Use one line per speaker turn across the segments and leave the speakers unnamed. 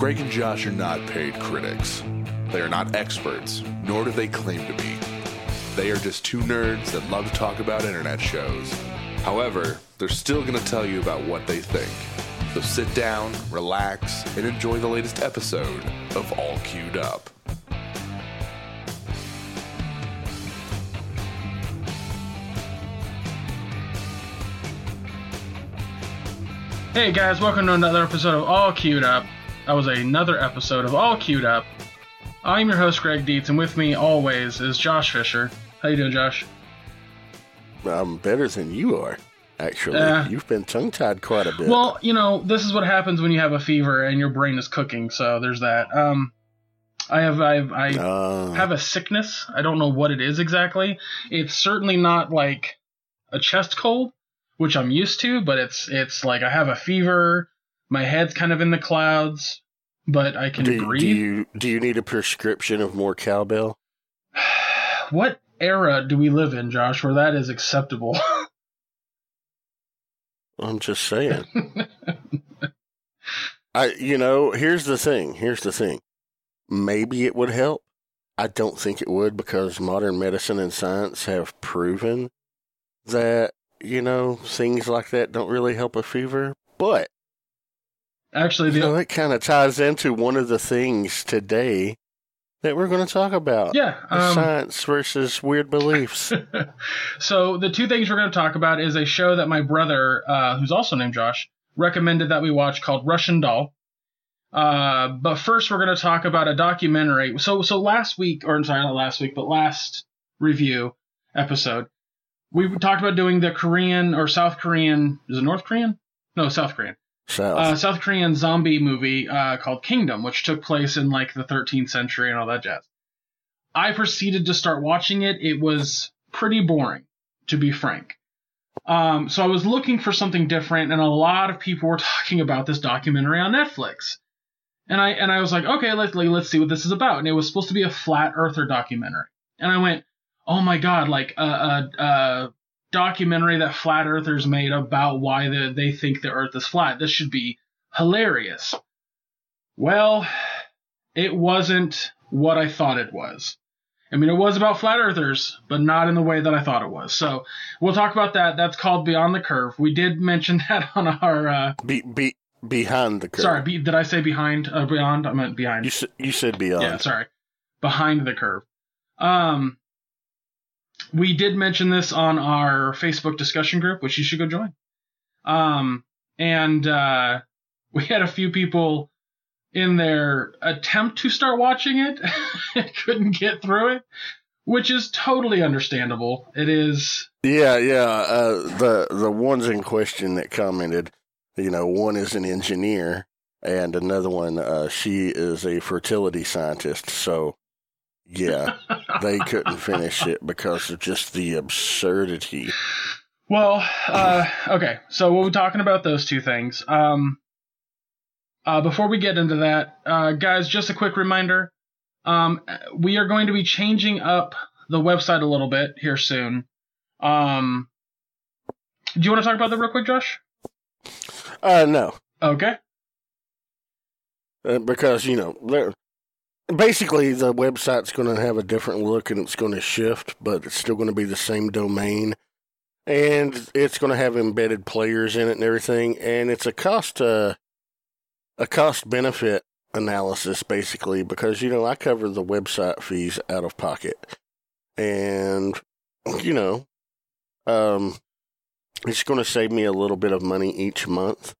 Greg and Josh are not paid critics. They are not experts, nor do they claim to be. They are just two nerds that love to talk about internet shows. However, they're still going to tell you about what they think. So sit down, relax, and enjoy the latest episode of All Queued Up.
Hey guys, welcome to another episode of All Queued Up. That was another episode of All Queued Up. I'm your host Greg Dietz, and with me always is Josh Fisher. How you doing, Josh?
I'm better than you are, actually.
Yeah.
You've been tongue tied quite a bit.
Well, you know, this is what happens when you have a fever and your brain is cooking. So there's that. Um, I have I have, I
Uh,
have a sickness. I don't know what it is exactly. It's certainly not like a chest cold, which I'm used to, but it's it's like I have a fever. My head's kind of in the clouds, but I can
do,
breathe.
do you do you need a prescription of more cowbell?
what era do we live in, Josh, where that is acceptable?
I'm just saying. I you know, here's the thing. Here's the thing. Maybe it would help. I don't think it would because modern medicine and science have proven that, you know, things like that don't really help a fever. But
Actually, the
know, that kind of ties into one of the things today that we're going to talk about.
yeah, um,
science versus weird beliefs.
so the two things we're going to talk about is a show that my brother, uh, who's also named Josh, recommended that we watch called Russian Doll. Uh, but first, we're going to talk about a documentary. So, so last week, or sorry, not last week, but last review episode, we talked about doing the Korean or South Korean. Is it North Korean? No, South Korean.
South.
uh, South Korean zombie movie uh, called Kingdom, which took place in like the 13th century and all that jazz. I proceeded to start watching it. It was pretty boring, to be frank. Um, so I was looking for something different, and a lot of people were talking about this documentary on Netflix. And I and I was like, okay, let's let's see what this is about. And it was supposed to be a flat earther documentary. And I went, oh my god, like a, a, a documentary that flat earthers made about why the, they think the earth is flat. This should be hilarious. Well, it wasn't what I thought it was. I mean, it was about flat earthers, but not in the way that I thought it was. So we'll talk about that. That's called Beyond the Curve. We did mention that on our. Uh,
be, be, behind the curve.
sorry, be, did I say behind? Uh, beyond? I meant behind.
You, s- you said beyond.
Yeah, sorry. Behind the curve. Um, we did mention this on our Facebook discussion group, which you should go join. Um, and uh, we had a few people in their attempt to start watching it couldn't get through it, which is totally understandable. It is.
Yeah, yeah. Uh, the the ones in question that commented, you know, one is an engineer, and another one, uh, she is a fertility scientist. So, yeah, they couldn't finish it because of just the absurdity.
Well, uh, okay. So we'll be talking about those two things. Um, uh, before we get into that, uh, guys, just a quick reminder: um, we are going to be changing up the website a little bit here soon. Um, do you want to talk about that real quick, Josh?
Uh, no,
Okay.
uh, because you know, basically the website's going to have a different look and it's going to shift, but it's still going to be the same domain. and it's going to have embedded players in it and everything and it's a cost uh, a cost benefit analysis basically because you know I cover the website fees out of pocket and you know um it's going to save me a little bit of money each month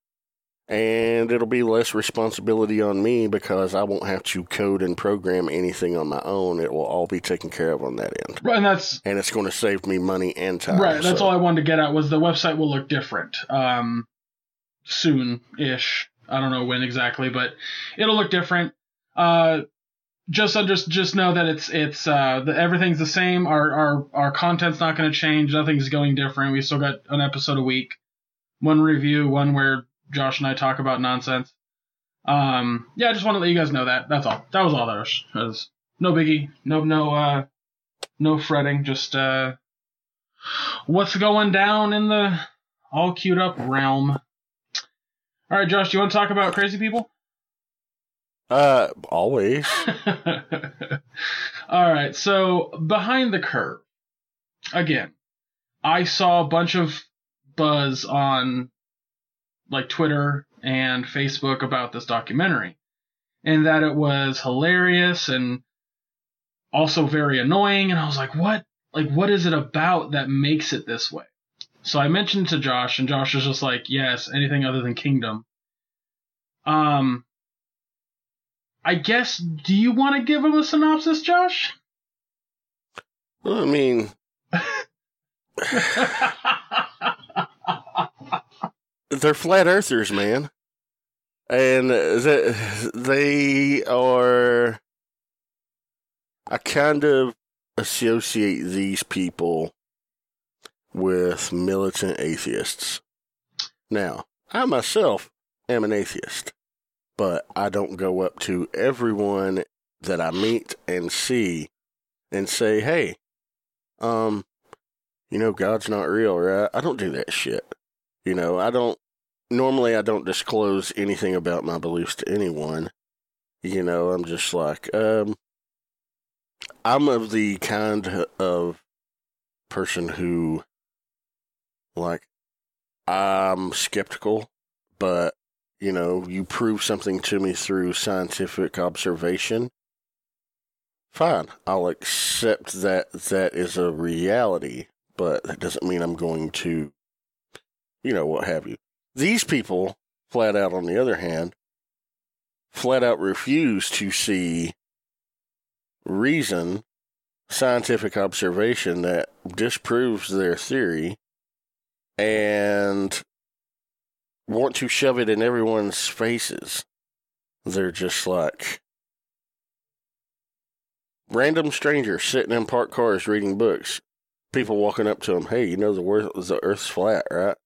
and it'll be less responsibility on me because I won't have to code and program anything on my own it will all be taken care of on that end
Right, and that's
and it's going to save me money and time
right. That's
so-
all I wanted to get at was the website will look different. Um, soon ish. I don't know when exactly, but it'll look different. Uh, just under, just know that it's it's uh the, everything's the same. Our our our content's not going to change. Nothing's going different. We still got an episode a week, one review, one where Josh and I talk about nonsense. Um, yeah, I just want to let you guys know that. That's all. That was all there was. Was no biggie. No no uh no fretting. Just uh what's going down in the all queued up realm. All right, Josh, do you want to talk about crazy people?
Uh, always.
All right, so behind the curve. Again, I saw a bunch of buzz on like Twitter and Facebook about this documentary and that it was hilarious and also very annoying and I was like, "What? Like what is it about that makes it this way?" So I mentioned to Josh and Josh was just like, "Yes, anything other than Kingdom." Um I guess do you want to give him a synopsis, Josh?
I mean, they're flat earthers, man. And they are. I kind of associate these people with militant atheists. Now, I myself am an atheist, but I don't go up to everyone that I meet and see and say, hey, um, you know, God's not real, right? I don't do that shit. You know, I don't, normally I don't disclose anything about my beliefs to anyone. You know, I'm just like, um, I'm of the kind of person who, like, I'm skeptical, but, you know, you prove something to me through scientific observation. Fine, I'll accept that that is a reality but that doesn't mean I'm going to, you know, what have you. These people, flat out on the other hand, flat out refuse to see reason, scientific observation that disproves their theory, and want to shove it in everyone's faces. They're just like random strangers sitting in parked cars reading books people walking up to them, hey, you know the, earth, the Earth's flat, right?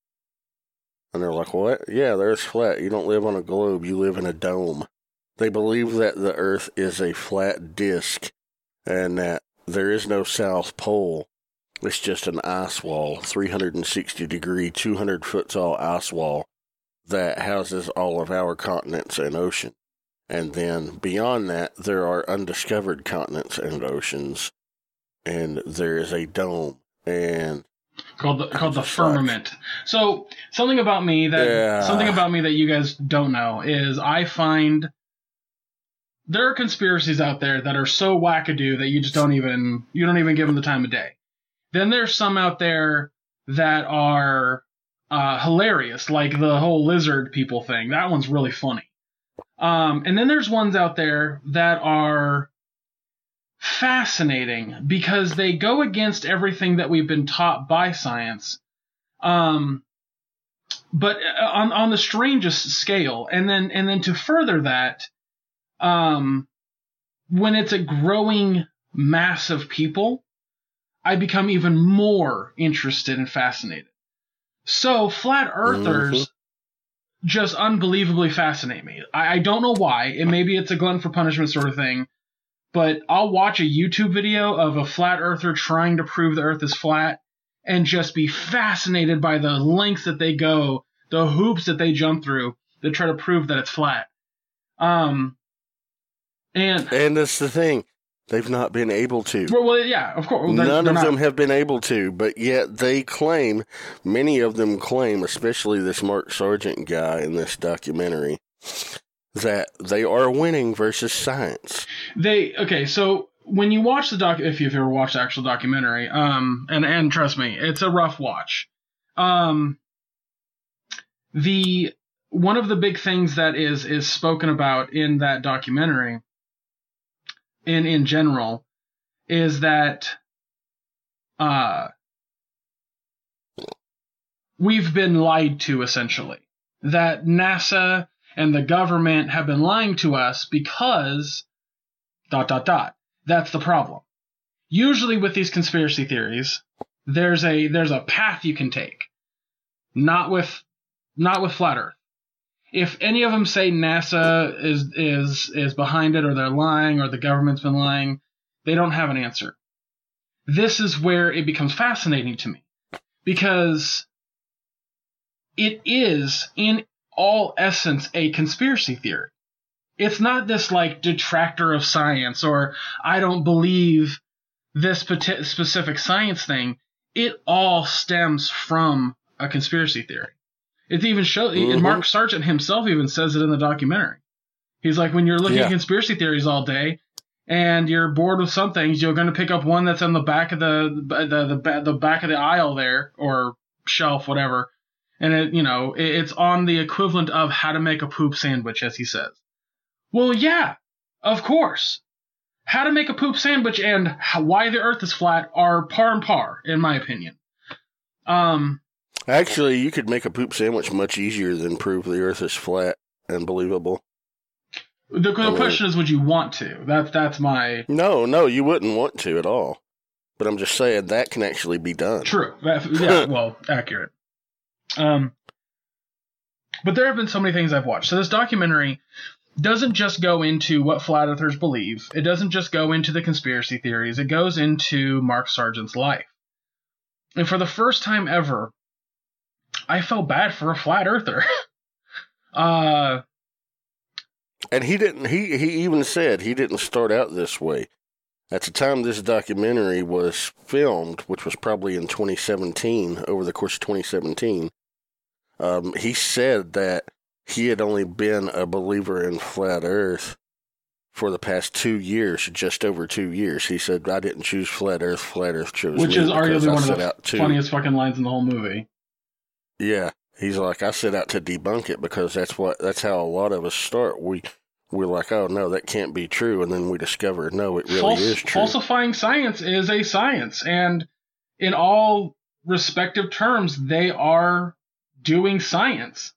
And they're like, what? Yeah, the Earth's flat. You don't live on a globe, you live in a dome. They believe that the Earth is a flat disk and that there is no South Pole. It's just an ice wall, 360 degree, 200 foot tall ice wall that houses all of our continents and ocean. And then beyond that, there are undiscovered continents and oceans and there is a dome and
called the called the firmament. So something about me that yeah. something about me that you guys don't know is I find there are conspiracies out there that are so wackadoo that you just don't even you don't even give them the time of day. Then there's some out there that are uh, hilarious, like the whole lizard people thing. That one's really funny. Um, and then there's ones out there that are fascinating because they go against everything that we've been taught by science. Um, but uh, on on the strangest scale, and then and then to further that, um, when it's a growing mass of people, I become even more interested and fascinated. So flat earthers mm-hmm. just unbelievably fascinate me. I, I don't know why. It maybe it's a glutton for punishment sort of thing but I'll watch a YouTube video of a flat earther trying to prove the earth is flat and just be fascinated by the lengths that they go, the hoops that they jump through to try to prove that it's flat. Um, and
and that's the thing. They've not been able to.
Well, well yeah, of course.
They're, None they're of not. them have been able to, but yet they claim, many of them claim, especially this Mark Sargent guy in this documentary, that they are winning versus science.
They okay, so when you watch the doc, if you've ever watched the actual documentary, um, and and trust me, it's a rough watch. Um, the one of the big things that is is spoken about in that documentary, in in general, is that uh we've been lied to essentially. That NASA and the government have been lying to us because dot dot dot. That's the problem. Usually with these conspiracy theories, there's a there's a path you can take. Not with not with flat earth. If any of them say NASA is is is behind it or they're lying or the government's been lying, they don't have an answer. This is where it becomes fascinating to me because it is in all essence a conspiracy theory. it's not this like detractor of science or I don't believe this specific science thing. It all stems from a conspiracy theory. It even shows,
Mhm.
Mark Sargent himself even says it in the documentary. He's like, when you're looking
Yeah.
at conspiracy theories all day and you're bored with some things, you're going to pick up one that's on the back of the, the, the, the back of the aisle there or shelf, whatever. And it, you know, it, it's on the equivalent of how to make a poop sandwich, as he says. Well, yeah, of course. How to make a poop sandwich and how, why the earth is flat are par and par, in my opinion. Um,
Actually, you could make a poop sandwich much easier than prove the Earth is flat and believable.
the, the
mean-
question is, would you want to? That's that's my
No, no, you wouldn't want to at all. But I'm just saying that can actually be done.
true. That- yeah, well, accurate. Um, but there have been so many things I've watched. So this documentary doesn't just go into what flat earthers believe. It doesn't just go into the conspiracy theories. It goes into Mark Sargent's life. And for the first time ever, I felt bad for a flat earther. uh,
And he didn't. He he even said he didn't start out this way. At the time this documentary was filmed, which was probably in 2017, over the course of 2017, um, he said that he had only been a believer in flat Earth for the past two years, just over two years. He said, "I didn't choose flat Earth. Flat Earth chose
which
me
is arguably one of the funniest fucking lines in the whole movie.
Yeah, he's like, I set out to debunk it because that's what that's how a lot of us start. We we're like, oh no, that can't be true, and then we discover no, it really
Fals-
is true.
Falsifying science is a science, and in all respective terms, they are doing science.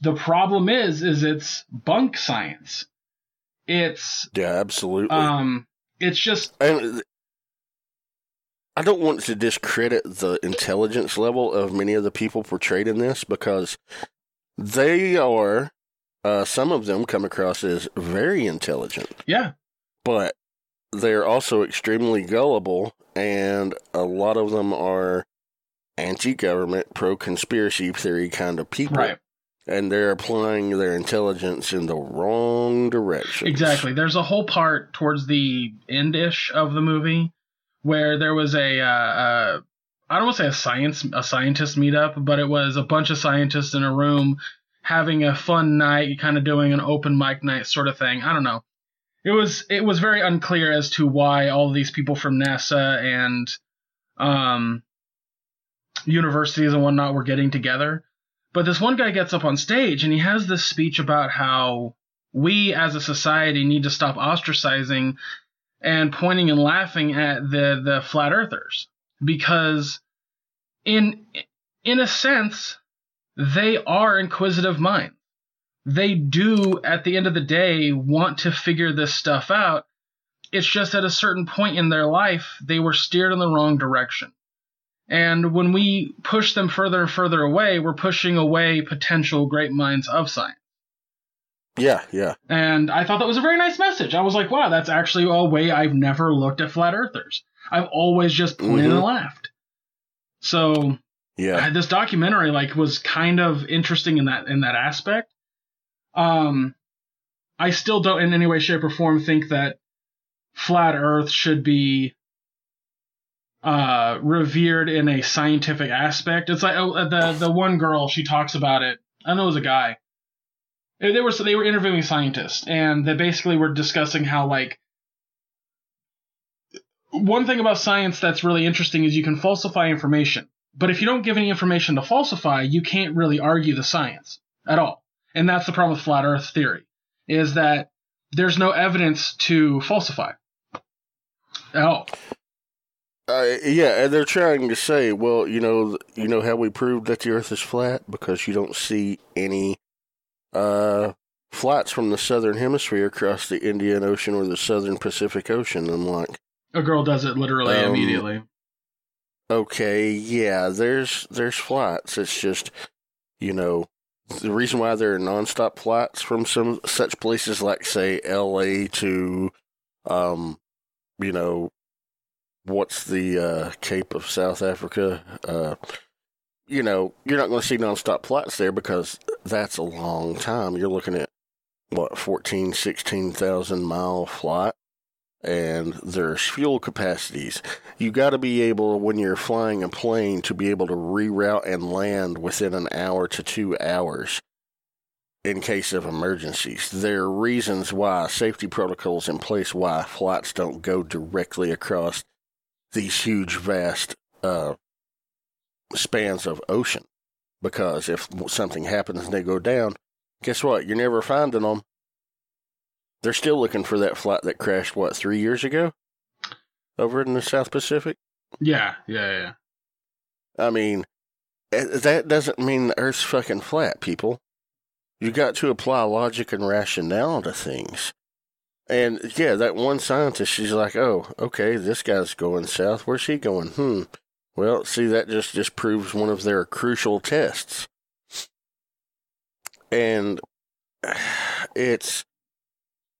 The problem is, is it's bunk science. It's
yeah, absolutely.
um, it's just
and I don't want to discredit the intelligence level of many of the people portrayed in this because they are. Uh, some of them come across as very intelligent.
yeah,
but they're also extremely gullible, and a lot of them are anti government, pro conspiracy theory kind of people.
right,
And they're applying their intelligence in the wrong direction.
exactly. There's a whole part towards the end-ish of the movie where there was a uh, uh, I don't want to say a science a scientist meetup, but it was a bunch of scientists in a room having a fun night, kind of doing an open mic night sort of thing. I don't know. It was it was very unclear as to why all these people from NASA and um, universities and whatnot were getting together. But this one guy gets up on stage and he has this speech about how we as a society need to stop ostracizing and pointing and laughing at the the flat earthers because in in a sense they are inquisitive minds they do at the end of the day want to figure this stuff out it's just at a certain point in their life they were steered in the wrong direction and when we push them further and further away we're pushing away potential great minds of science
Yeah, yeah.
and I thought that was a very nice message. I was like, wow, that's actually a way I've never looked at flat earthers. I've always just pointed
Mhm.
and laughed. So
Yeah.
this documentary like was kind of interesting in that in that aspect. Um, I still don't in any way, shape, or form think that flat Earth should be uh revered in a scientific aspect. It's like oh, the the one girl she talks about it. I know it was a guy. They they were they were interviewing scientists, and they basically were discussing how like one thing about science that's really interesting is you can falsify information, but if you don't give any information to falsify, you can't really argue the science at all. And that's the problem with flat Earth theory, is that there's no evidence to falsify at all.
Uh, yeah, and they're trying to say, well, you know, you know how we proved that the Earth is flat because you don't see any uh, flights from the southern hemisphere across the Indian Ocean or the southern Pacific Ocean. I'm like,
A girl does it literally
Um,
immediately.
Okay, yeah, there's there's flights. It's just, you know, the reason why there are nonstop flights from some such places like say L.A. to, um, you know, what's the uh, Cape of South Africa? Uh, you know, you're not going to see nonstop flights there because that's a long time. You're looking at what 14, 16,000 mile flight, and there's fuel capacities. You got to be able when you're flying a plane to be able to reroute and land within an hour to two hours in case of emergencies. There are reasons why safety protocols in place why flights don't go directly across these huge, vast uh, spans of ocean. Because if something happens and they go down, guess what? You're never finding them. They're still looking for that flight that crashed, what, three years ago? Over in the South Pacific?
Yeah, yeah, yeah.
I mean, eh, that doesn't mean the Earth's fucking flat, people. You got to apply logic and rationale to things. And yeah, that one scientist, she's like, oh, okay, this guy's going south. Where's he going? Hmm. Well, see, that just, just proves one of their crucial tests. And it's,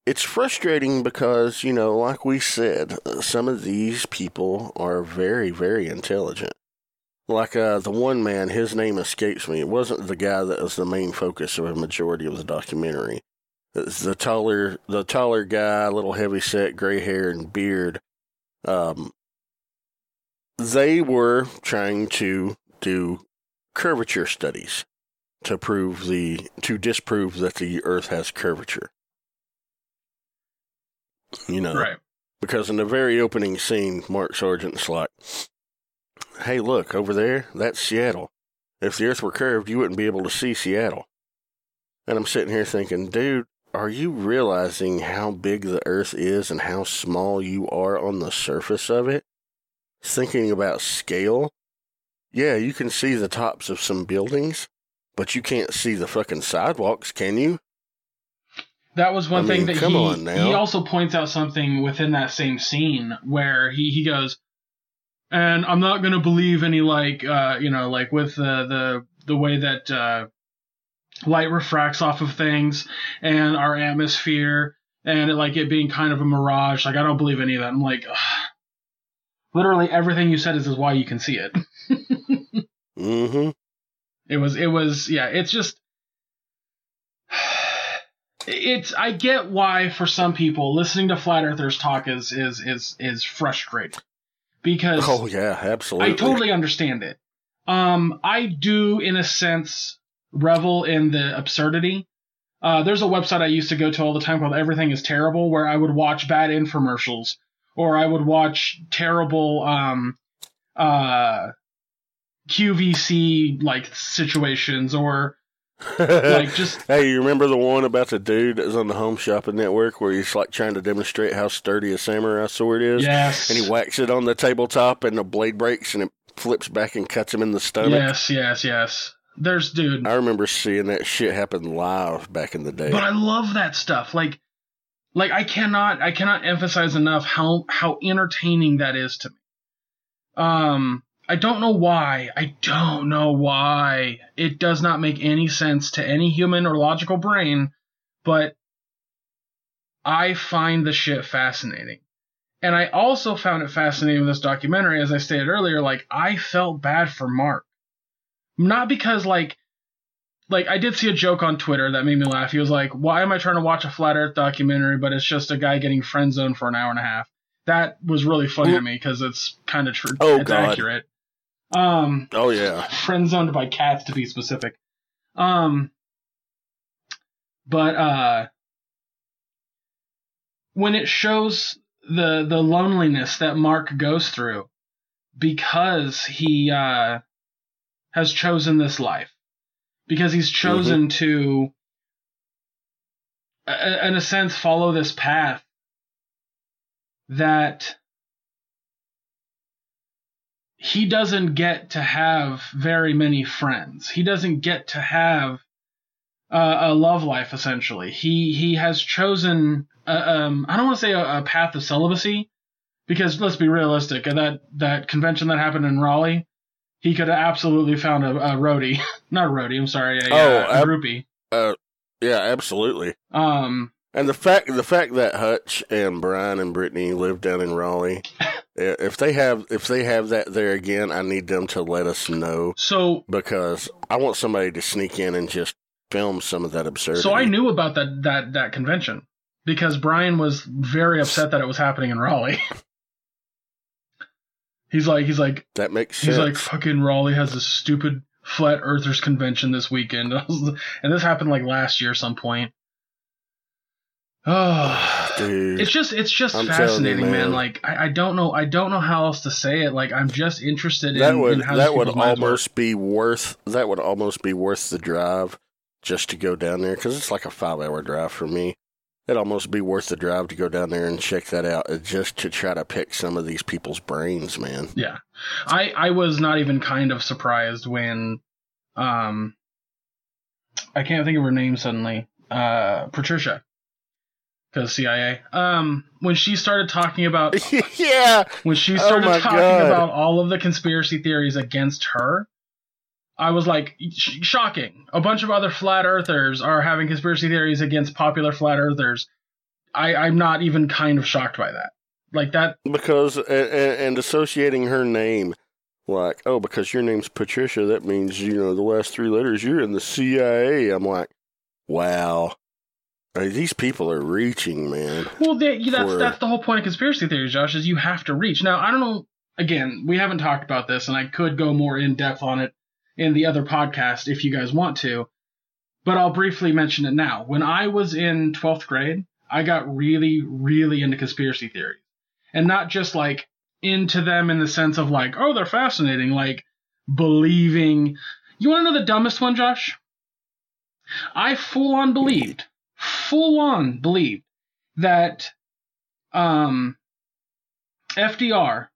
it's frustrating because, you know, like we said, some of these people are very, very intelligent. Like uh, the one man, his name escapes me. It wasn't the guy that was the main focus of a majority of the documentary. The taller, the taller guy, little heavy set, gray hair and beard. Um, they were trying to do curvature studies to prove the to disprove that the Earth has curvature. You know,
Right.
because in the very opening scene, Mark Sargent's like, "Hey, look over there. That's Seattle. If the Earth were curved, you wouldn't be able to see Seattle." And I'm sitting here thinking, dude, are you realizing how big the Earth is and how small you are on the surface of it? Thinking about scale, yeah, you can see the tops of some buildings, but you can't see the fucking sidewalks, can you?
That was one
I
thing
mean,
that
come
he he also points out something within that same scene where he he goes, and I'm not gonna believe any like uh you know like with the the the way that uh light refracts off of things and our atmosphere and it, like it being kind of a mirage like I don't believe any of that. I'm like. Ugh. Literally everything you said is, is why you can see it.
Mm-hmm.
It was it was yeah, it's just it's I get why for some people listening to flat earthers talk is is is is frustrating. Because
Oh yeah, absolutely.
I totally understand it. Um I do in a sense revel in the absurdity. Uh there's a website I used to go to all the time called Everything is Terrible where I would watch bad infomercials or I would watch terrible um uh QVC like situations or like just
Hey, you remember the one about the dude that was on the Home Shopping Network where he's like trying to demonstrate how sturdy a samurai sword is?
yes
And he whacks it on the tabletop and the blade breaks and it flips back and cuts him in the stomach.
yes yes yes there's dude
I remember seeing that shit happen live back in the day.
but I love that stuff like like I cannot I cannot emphasize enough how how entertaining that is to me um I don't know why I don't know why it does not make any sense to any human or logical brain but I find the shit fascinating and I also found it fascinating with this documentary, as I stated earlier, like I felt bad for Mark. Not because like like I did see a joke on Twitter that made me laugh. He was like, Why am I trying to watch a flat earth documentary, but it's just a guy getting friend zoned for an hour and a half? That was really funny to me because it's kind of true.
Oh,
it's
God.
accurate. Um
oh yeah.
friend zoned by cats to be specific. Um, but uh, when it shows the the loneliness that Mark goes through because he uh, has chosen this life, because he's chosen to, a- a- in a sense, follow this path that he doesn't get to have very many friends. He doesn't get to have uh, a love life. Essentially, he he has chosen. Uh, um, I don't want to say a, a path of celibacy, because let's be realistic. At that that convention that happened in Raleigh, he could have absolutely found a, a roadie, not a roadie. I'm sorry, a,
Oh,
uh, a
ab-
groupie.
Uh, yeah, absolutely.
Um,
And the fact the fact that Hutch and Brian and Brittany live down in Raleigh, if they have if they have that there again, I need them to let us know
so
because I want somebody to sneak in and just film some of that absurdity.
So I knew about that that that convention because Brian was very upset that it was happening in Raleigh. he's like he's like
that makes
he's like fucking Raleigh has this stupid flat earthers convention this weekend. and this happened like last year some point. Oh,
Dude,
it's just it's just
I'm telling you,
fascinating, man.
man.
Like I, I don't know I don't know how else to say it. Like I'm just interested
that
in,
would
in how
that would almost be worth that would almost be worth the drive just to go down there because it's like a five hour drive for me. It'd almost be worth the drive to go down there and check that out, uh, just to try to pick some of these people's brains, man.
Yeah. I I was not even kind of surprised when um I can't think of her name suddenly. Uh Patricia. Cuz CIA. Um when she started talking about
yeah,
when she
Oh
started
my
talking
God.
about all of the conspiracy theories against her, I was like sh- shocking. A bunch of other flat earthers are having conspiracy theories against popular flat earthers. I I'm not even kind of shocked by that. Like that
because and, and associating her name like oh because your name's patricia that means you know the last three letters you're in the cia i'm like wow These people are reaching man
Well, they, that's
for-
that's the whole point of conspiracy theories, Josh. Is you have to reach. Now, I don't know. Again, we haven't talked about this, and I could go more in depth on it in the other podcast if you guys want to. But I'll briefly mention it now. When I was in twelfth grade, I got really, really into conspiracy theories, and not just like into them in the sense of like, oh, they're fascinating, like believing. You want to know the dumbest one, Josh? I full on believed, full on believed that um, FDR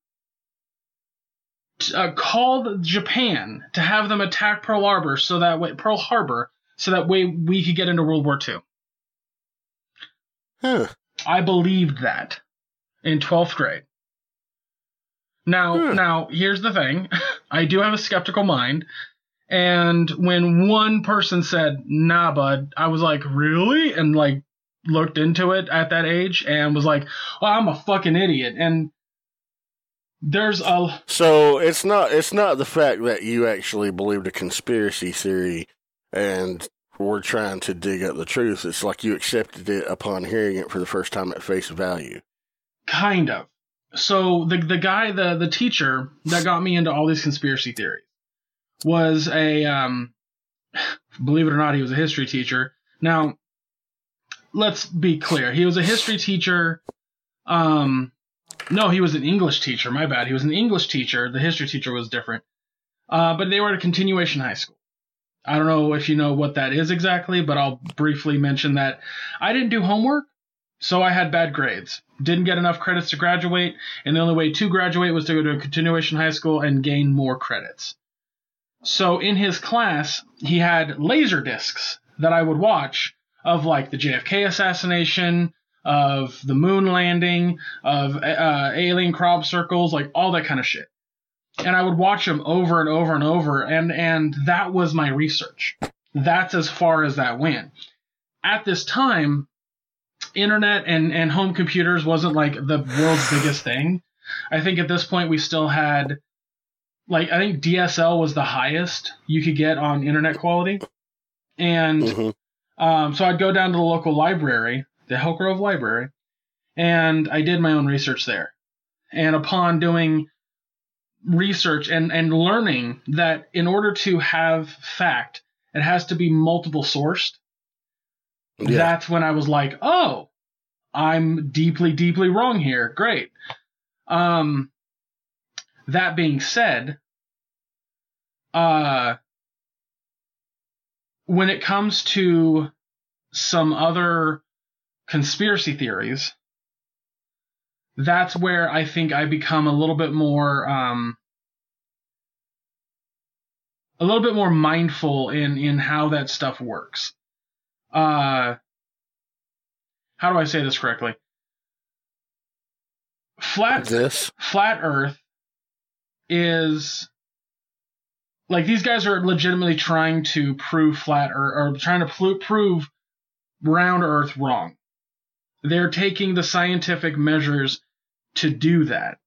t- uh, called Japan to have them attack Pearl Harbor so that way Pearl Harbor so that way we could get into World War II.
huh
I believed that in 12th grade. Now,
Hmm.
now here's the thing. I do have a skeptical mind. And when one person said, nah, bud, I was like, really? And like looked into it at that age and was like, well, I'm a fucking idiot. And there's a,
so it's not it's not the fact that you actually believed a conspiracy theory and were trying to dig up the truth it's like you accepted it upon hearing it for the first time at face value
Kind of. So the the guy, the the teacher that got me into all these conspiracy theories was a um believe it or not, he was a history teacher. Now, let's be clear. He was a history teacher. Um no, he was an English teacher. My bad. He was an English teacher. The history teacher was different. Uh, but they were at a continuation high school. I don't know if you know what that is exactly, but I'll briefly mention that I didn't do homework, so I had bad grades. Didn't get enough credits to graduate, and the only way to graduate was to go to a continuation high school and gain more credits. So in his class, he had laser discs that I would watch of like the JFK assassination, of the moon landing, of uh, alien crop circles, like all that kind of shit. And I would watch them over and over and over, and and that was my research. That's as far as that went. At this time, internet and and home computers wasn't like the world's biggest thing. I think at this point we still had like I think DSL was the highest you could get on internet quality. And
hmm
um, so I'd go down to the local library, the Hill Grove Library, and I did my own research there. And upon doing research and, and learning that in order to have fact, it has to be multiple sourced,
yeah
that's when I was like, oh, I'm deeply, deeply wrong here. Great. Um, that being said, uh, when it comes to some other conspiracy theories, that's where I think I become a little bit more, um, a little bit more mindful in, in how that stuff works. Uh, how do I say this correctly? Flat
this
flat Earth is like these guys are legitimately trying to prove flat Earth or trying to pl- prove round Earth wrong. They're taking the scientific measures to do that.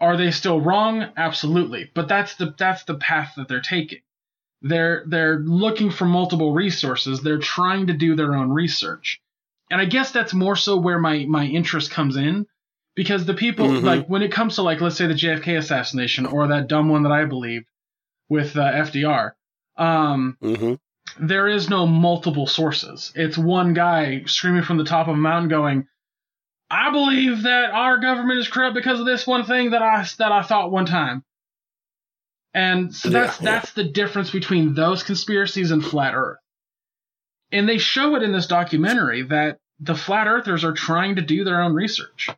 Are they still wrong? Absolutely, but that's the that's the path that they're taking. They're they're looking for multiple resources. They're trying to do their own research. And I guess that's more so where my my interest comes in because the people
Mhm.
like when it comes to like let's say the JFK assassination or that dumb one that I believed with uh, FDR. Um,
hmm
there is no multiple sources. It's one guy screaming from the top of a mountain going, I believe that our government is corrupt because of this one thing that I that I thought one time. And so
Yeah,
that's
yeah.
that's the difference between those conspiracies and flat earth. And they show it in this documentary that the flat earthers are trying to do their own research.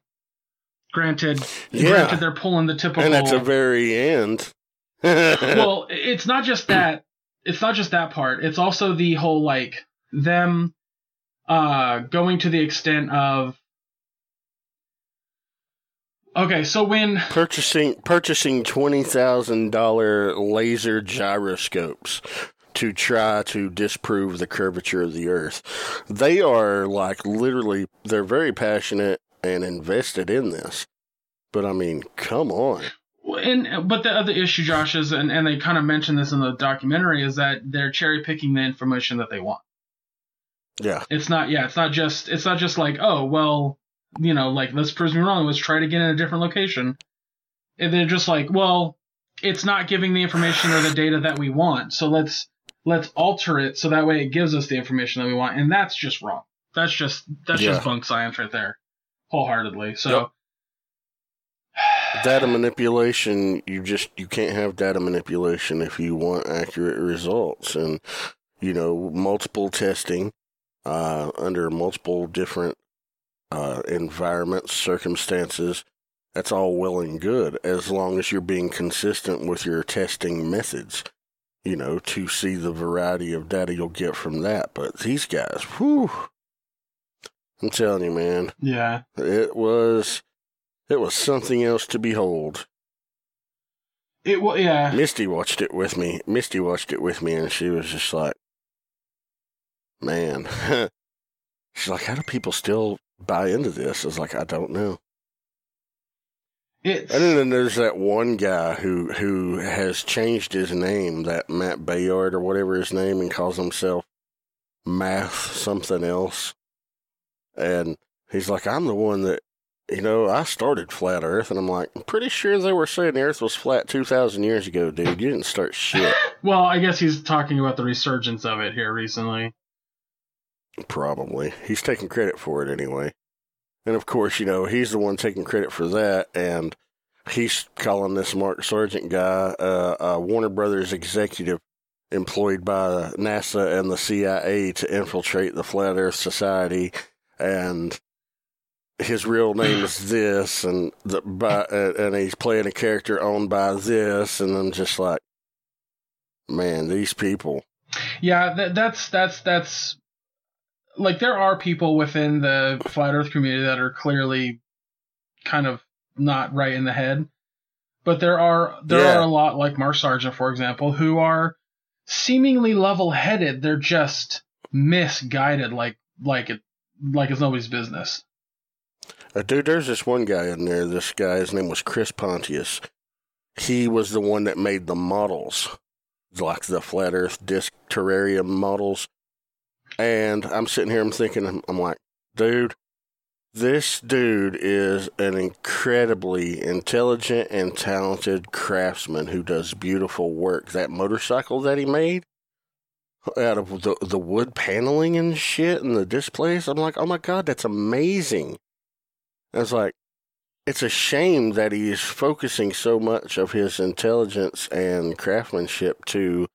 Granted,
Yeah.
granted they're pulling the typical
And at the very end.
well, it's not just that. It's not just that part. It's also the whole like them uh going to the extent of Okay, so when
purchasing purchasing twenty thousand dollar laser gyroscopes to try to disprove the curvature of the Earth. They are like literally they're very passionate and invested in this. But I mean, come on.
and but the other issue, Josh, is and, and they kind of mention this in the documentary is that they're cherry picking the information that they want.
Yeah.
It's not yeah, it's not just it's not just like, oh well, you know, like this proves me wrong, let's try to get in a different location. And they're just like, well, it's not giving the information or the data that we want, so let's let's alter it so that way it gives us the information that we want, and that's just wrong. That's just that's just bunk science right there, wholeheartedly. So
Yep. Data manipulation, you just you can't have data manipulation if you want accurate results and you know, multiple testing uh under multiple different uh environments, circumstances. That's all well and good as long as you're being consistent with your testing methods, you know, to see the variety of data you'll get from that. But these guys, whew, I'm telling you, man,
yeah,
it was it was something else to behold.
it was yeah.
Misty watched it with me. Misty watched it with me and she was just like Man. She's like, How do people still buy into this? I was like, I don't know.
It's
And then there's that one guy who who has changed his name, that Matt Bayard or whatever his name, and calls himself Math something else. And he's like, I'm the one that, you know, I started flat Earth, and I'm like, I'm pretty sure they were saying the Earth was flat two thousand years ago, dude. You didn't start shit.
well, I guess he's talking about the resurgence of it here recently.
Probably. He's taking credit for it anyway. And of course, you know, he's the one taking credit for that. And he's calling this Mark Sargent guy uh, a Warner Brothers executive employed by NASA and the CIA to infiltrate the Flat Earth Society. And his real name is this, and the, by, uh, and he's playing a character owned by this. And I'm just like, man, these people.
Yeah, that, that's that's that's like there are people within the flat Earth community that are clearly kind of not right in the head, but there are there
Yeah.
are a lot like Mark Sargent, for example, who are seemingly level-headed. They're just misguided, like like it like it's nobody's business.
Uh, dude, there's this one guy in there. This guy, his name was Chris Pontius. He was the one that made the models, like the flat Earth disc terrarium models. And I'm sitting here, I'm thinking, I'm, I'm like, dude, this dude is an incredibly intelligent and talented craftsman who does beautiful work. That motorcycle that he made out of the the wood paneling and shit and the displays, I'm like, oh my god, that's amazing. I was like, it's a shame that he is focusing so much of his intelligence and craftsmanship to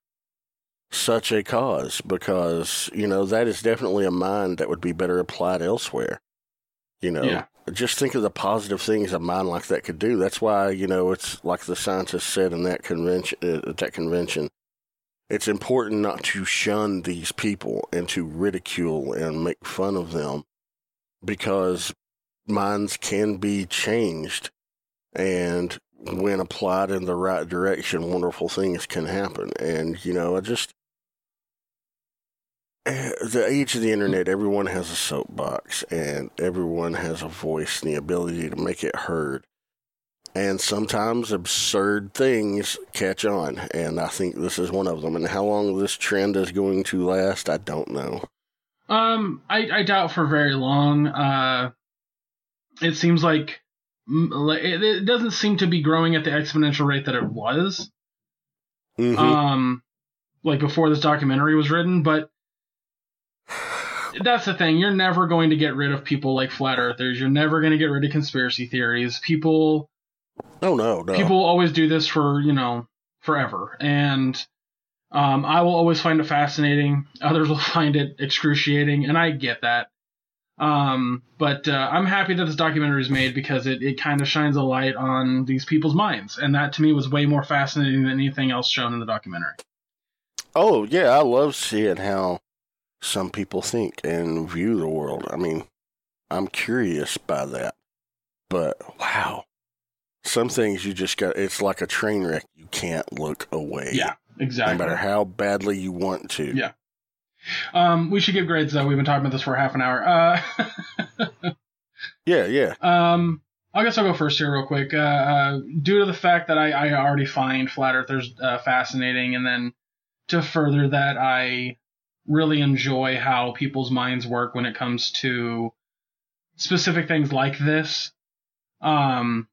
such a cause because, you know, that is definitely a mind that would be better applied elsewhere. You know,
Yeah.
just think of the positive things a mind like that could do. That's why, you know, it's like the scientists said in that convention, uh, at that convention. It's important not to shun these people and to ridicule and make fun of them because minds can be changed. And when applied in the right direction wonderful things can happen. And you know i just eh, the age of the internet everyone has a soapbox and everyone has a voice and the ability to make it heard And sometimes absurd things catch on, and I think this is one of them. And how long this trend is going to last, I don't know.
Um, I, I doubt for very long. Uh, it seems like it, it doesn't seem to be growing at the exponential rate that it was.
Mhm.
Um, like before this documentary was written, but that's the thing. You're never going to get rid of people like flat earthers. You're never going to get rid of conspiracy theories. People
oh no, no.
people always do this for you know forever and um, i will always find it fascinating others will find it excruciating and i get that um, but uh, i'm happy that this documentary is made because it, it kind of shines a light on these people's minds and that to me was way more fascinating than anything else shown in the documentary
Oh yeah, I love seeing how some people think and view the world. I mean, I'm curious by that. But wow. Some things you just got it's like a train wreck. You can't look away.
yeah Exactly.
No matter how badly you want to.
Yeah. um, we should give grades though we've been talking about this for half an hour uh,
Yeah, yeah.
Um, I guess I'll go first here, real quick. Uh, uh, due to the fact that I, I already find flat earthers uh, fascinating, and then to further that, I really enjoy how people's minds work when it comes to specific things like this. Um,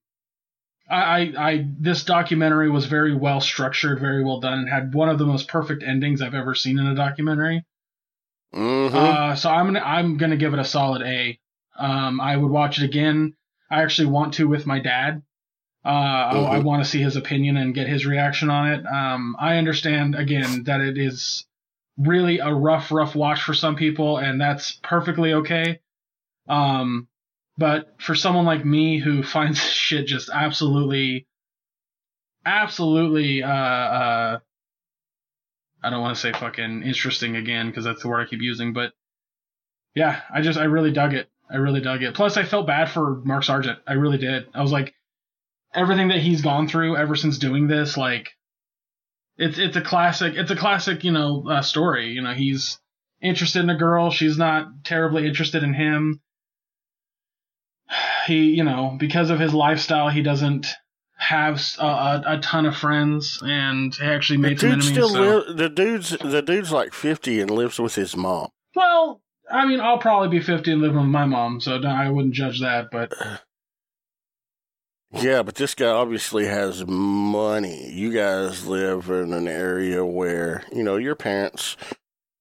I, I, I this documentary was very well structured, very well done, and had one of the most perfect endings I've ever seen in a documentary.
Mm-hmm.
Uh, so I'm gonna I'm gonna give it a solid A. Um, I would watch it again. I actually want to with my dad. Uh, I, I
Mhm.
want to see his opinion and get his reaction on it. Um, I understand again that it is really a rough, rough watch for some people, and that's perfectly okay. Um, but for someone like me who finds shit just absolutely, absolutely, uh, uh, I don't want to say fucking interesting again because that's the word I keep using, but yeah, I just I really dug it. I really dug it. Plus, I felt bad for Mark Sargent. I really did. I was like, everything that he's gone through ever since doing this, like, it's it's a classic. It's a classic, you know, uh, story. You know, he's interested in a girl. She's not terribly interested in him. He, you know, because of his lifestyle, he doesn't have a ton of friends, and he actually made some
dude
enemies.
still
so-
live the dude's the dude's like fifty and lives with his mom.
Well, I mean, I'll probably be 50 and living with my mom, so I wouldn't judge that. But
Yeah, but this guy obviously has money. You guys live in an area where, you know, your parents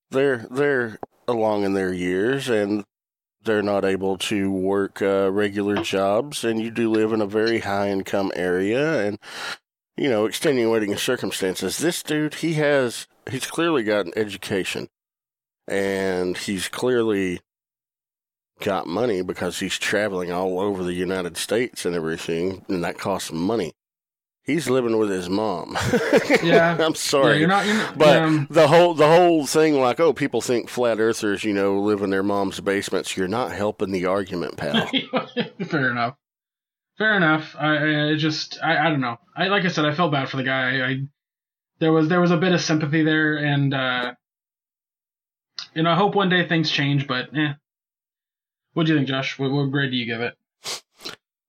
they're they're along in their years and they're not able to work uh, regular jobs and you do live in a very high income area and you know, extenuating circumstances. This dude, he has he's clearly got an education and he's clearly got money because he's traveling all over the United States and everything, and that costs money. He's living with his mom.
Yeah.
I'm
yeah,
sorry.
you're not. You're not
but
um,
the whole the whole thing, like, oh, people think flat earthers, you know, live in their mom's basements. You're not helping the argument, pal.
fair enough. Fair enough. I, I I just, I, I don't know. I like I said, I felt bad for the guy. I, I there was there was a bit of sympathy there, and uh, you know, I hope one day things change. But eh. What do you think, Josh? What, what grade do you give it?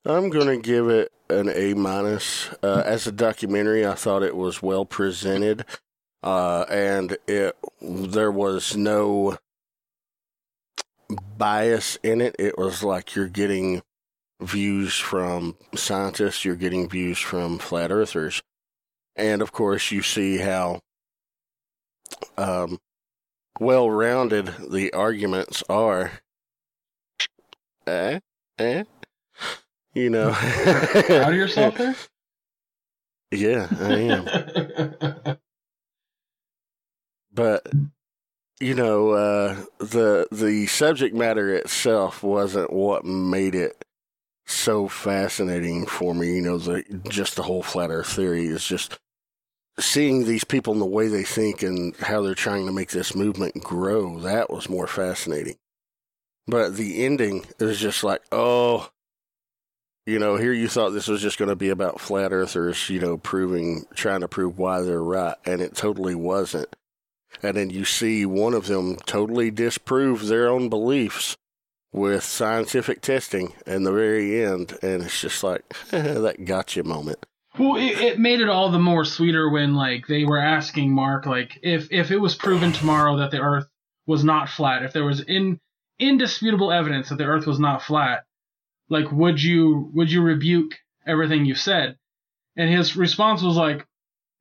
I'm gonna give it an A minus. Uh, as a documentary, I thought it was well presented, uh, and it there was no bias in it. It was like you're getting views from scientists, you're getting views from flat earthers, and of course, you see how um, well rounded the arguments are. Eh? Eh? You know.
Proud of yourself there?
Yeah, I am. but you know, uh, the the subject matter itself wasn't what made it so fascinating for me. You know, the just the whole flat Earth theory is just seeing these people and the way they think and how they're trying to make this movement grow. That was more fascinating. But the ending is just like, oh, you know, here you thought this was just going to be about flat earthers, you know, proving, trying to prove why they're right, and it totally wasn't. And then you see one of them totally disprove their own beliefs with scientific testing in the very end, and it's just like that gotcha moment.
Well, it, it made it all the more sweeter when like they were asking Mark like if if it was proven tomorrow that the Earth was not flat, if there was in indisputable evidence that the Earth was not flat, like would you would you rebuke everything you said? And his response was like,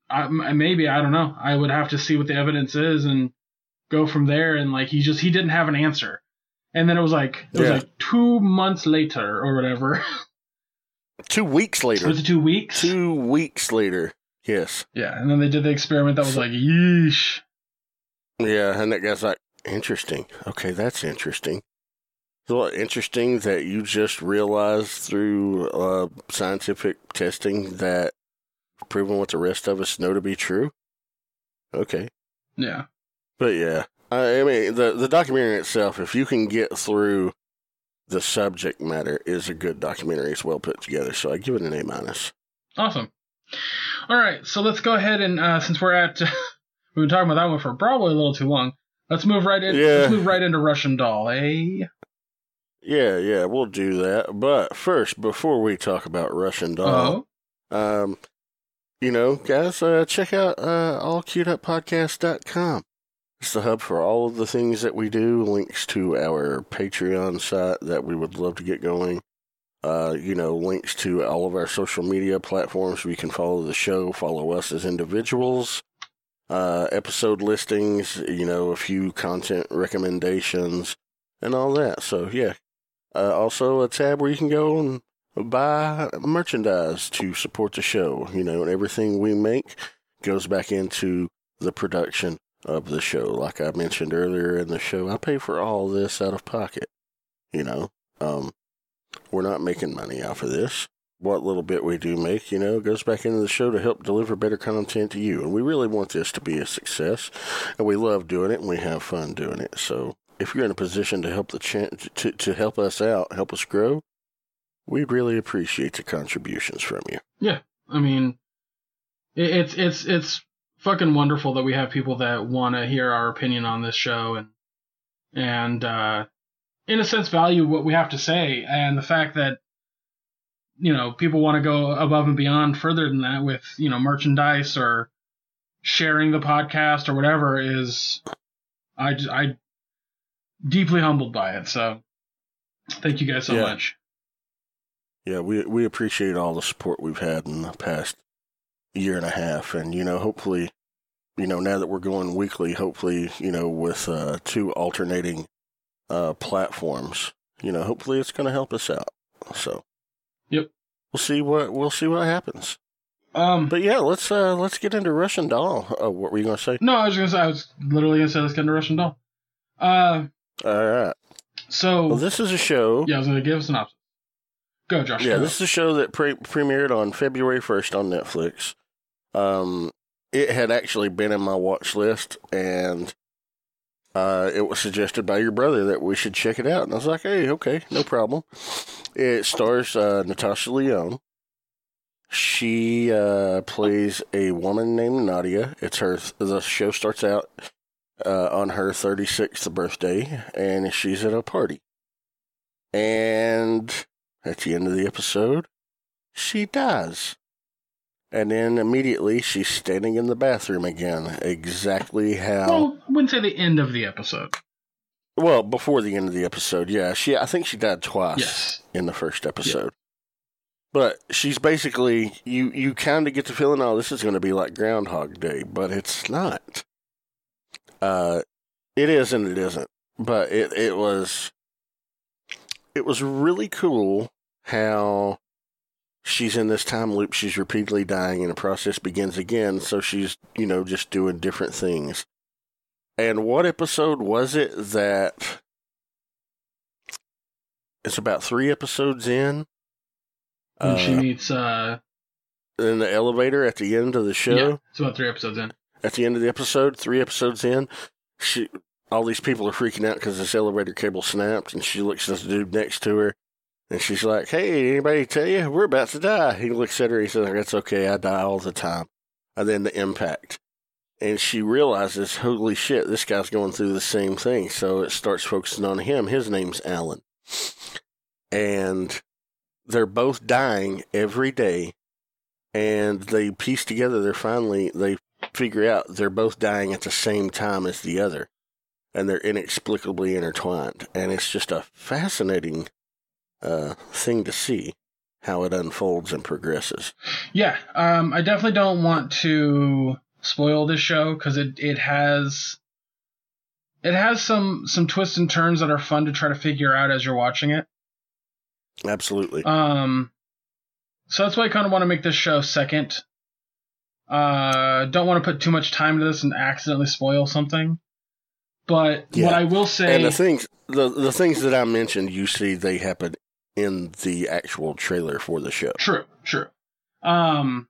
I, maybe I don't know. I would have to see what the evidence is and go from there. And like he just he didn't have an answer. And then it was like it was
Yeah.
like two months later or whatever.
Two weeks later.
was it two weeks?
Two weeks later. Yes.
Yeah, and then they did the experiment that was like, yeesh.
Yeah, and that guy's like, interesting. Okay, that's interesting. So interesting that you just realized through uh, scientific testing that proven what the rest of us know to be true. Okay,
Yeah.
but yeah, I, I mean the the documentary itself, if you can get through the subject matter, is a good documentary. It's well put together, so I give it an A minus.
Awesome. All right, so let's go ahead and uh, since we're at, we've been talking about that one for probably a little too long. Let's move right in.
Yeah.
Let's move right into Russian Doll, eh?
Yeah, yeah, we'll do that. But first, before we talk about Russian Doll,
Oh,
Um, you know, guys, uh, check out uh, allqueueduppodcast.com. It's the hub for all of the things that we do. Links to our Patreon site that we would love to get going. Uh, you know, links to all of our social media platforms We can follow the show, follow us as individuals. Uh, episode listings, you know, a few content recommendations, and all that. So, yeah. Uh, also, a tab where you can go and buy merchandise to support the show. You know, and everything we make goes back into the production of the show. Like I mentioned earlier in the show, I pay for all this out of pocket. You know, um, we're not making money off of this. What little bit we do make, you know, goes back into the show to help deliver better content to you. And we really want this to be a success. And we love doing it and we have fun doing it. So if you're in a position to help the chan to, to help us out, help us grow, we'd really appreciate the contributions from you.
Yeah, I mean, it's it's it's fucking wonderful that we have people that want to hear our opinion on this show and and uh, in a sense value what we have to say and the fact that you know people want to go above and beyond further than that with you know merchandise or sharing the podcast or whatever is I I deeply humbled by it so thank you guys so
Yeah.
much
Yeah, we we appreciate all the support we've had in the past year and a half, and you know, hopefully, you know, now that we're going weekly, hopefully, you know, with uh, two alternating uh, platforms, you know, hopefully, it's going to help us out. So,
Yep.
we'll see what we'll see what happens.
um
But yeah, let's uh, let's get into Russian Doll. Uh, what were you going to say?
No, I was gonna say I was literally gonna say let's get into Russian Doll. Uh,
All right.
so
Well, this is a show.
yeah, I was gonna give a synopsis. Go, Josh.
Yeah,
go.
this is a show that pre- premiered on February 1st on Netflix. Um, it had actually been in my watch list, and uh, it was suggested by your brother that we should check it out. And I was like, hey, okay, no problem. It stars uh, Natasha Lyonne. She uh, plays a woman named Nadia. It's her. The show starts out uh, on her 36th birthday, and she's at a party. And at the end of the episode, she dies. And then immediately she's standing in the bathroom again. Exactly how.
well, I wouldn't say the end of the episode.
Well, before the end of the episode, yeah. She, I think she died twice
Yes.
in the first episode. But she's basically you. You kind of get the feeling, oh, this is going to be like Groundhog Day, but it's not. Uh, it is and it isn't. But it it was. It was really cool how she's in this time loop. She's repeatedly dying, and the process begins again. So she's you know just doing different things. And what episode was it that? It's about three episodes in.
When she
Uh,
meets, uh,
in the elevator at the end of the show.
yeah, it's about three episodes in.
At the end of the episode, three episodes in, she all these people are freaking out because this elevator cable snapped, and she looks at the dude next to her, and she's like, "Hey, anybody tell you we're about to die?" He looks at her, he says, "That's okay, I die all the time." And then the impact, and she realizes, "Holy shit, this guy's going through the same thing." So it starts focusing on him. His name's Alan, and they're both dying every day, and they piece together. They're finally they figure out they're both dying at the same time as the other, and they're inexplicably intertwined. And it's just a fascinating uh, thing to see how it unfolds and progresses.
Yeah, um, I definitely don't want to spoil this show because it it has it has some some twists and turns that are fun to try to figure out as you're watching it.
Absolutely.
Um, so that's why I kind of want to make this show second. Uh, don't want to put too much time into this and accidentally spoil something. But
Yeah.
what I will say,
and the things the the things that I mentioned, you see, they happen in the actual trailer for the show.
True, true. Um,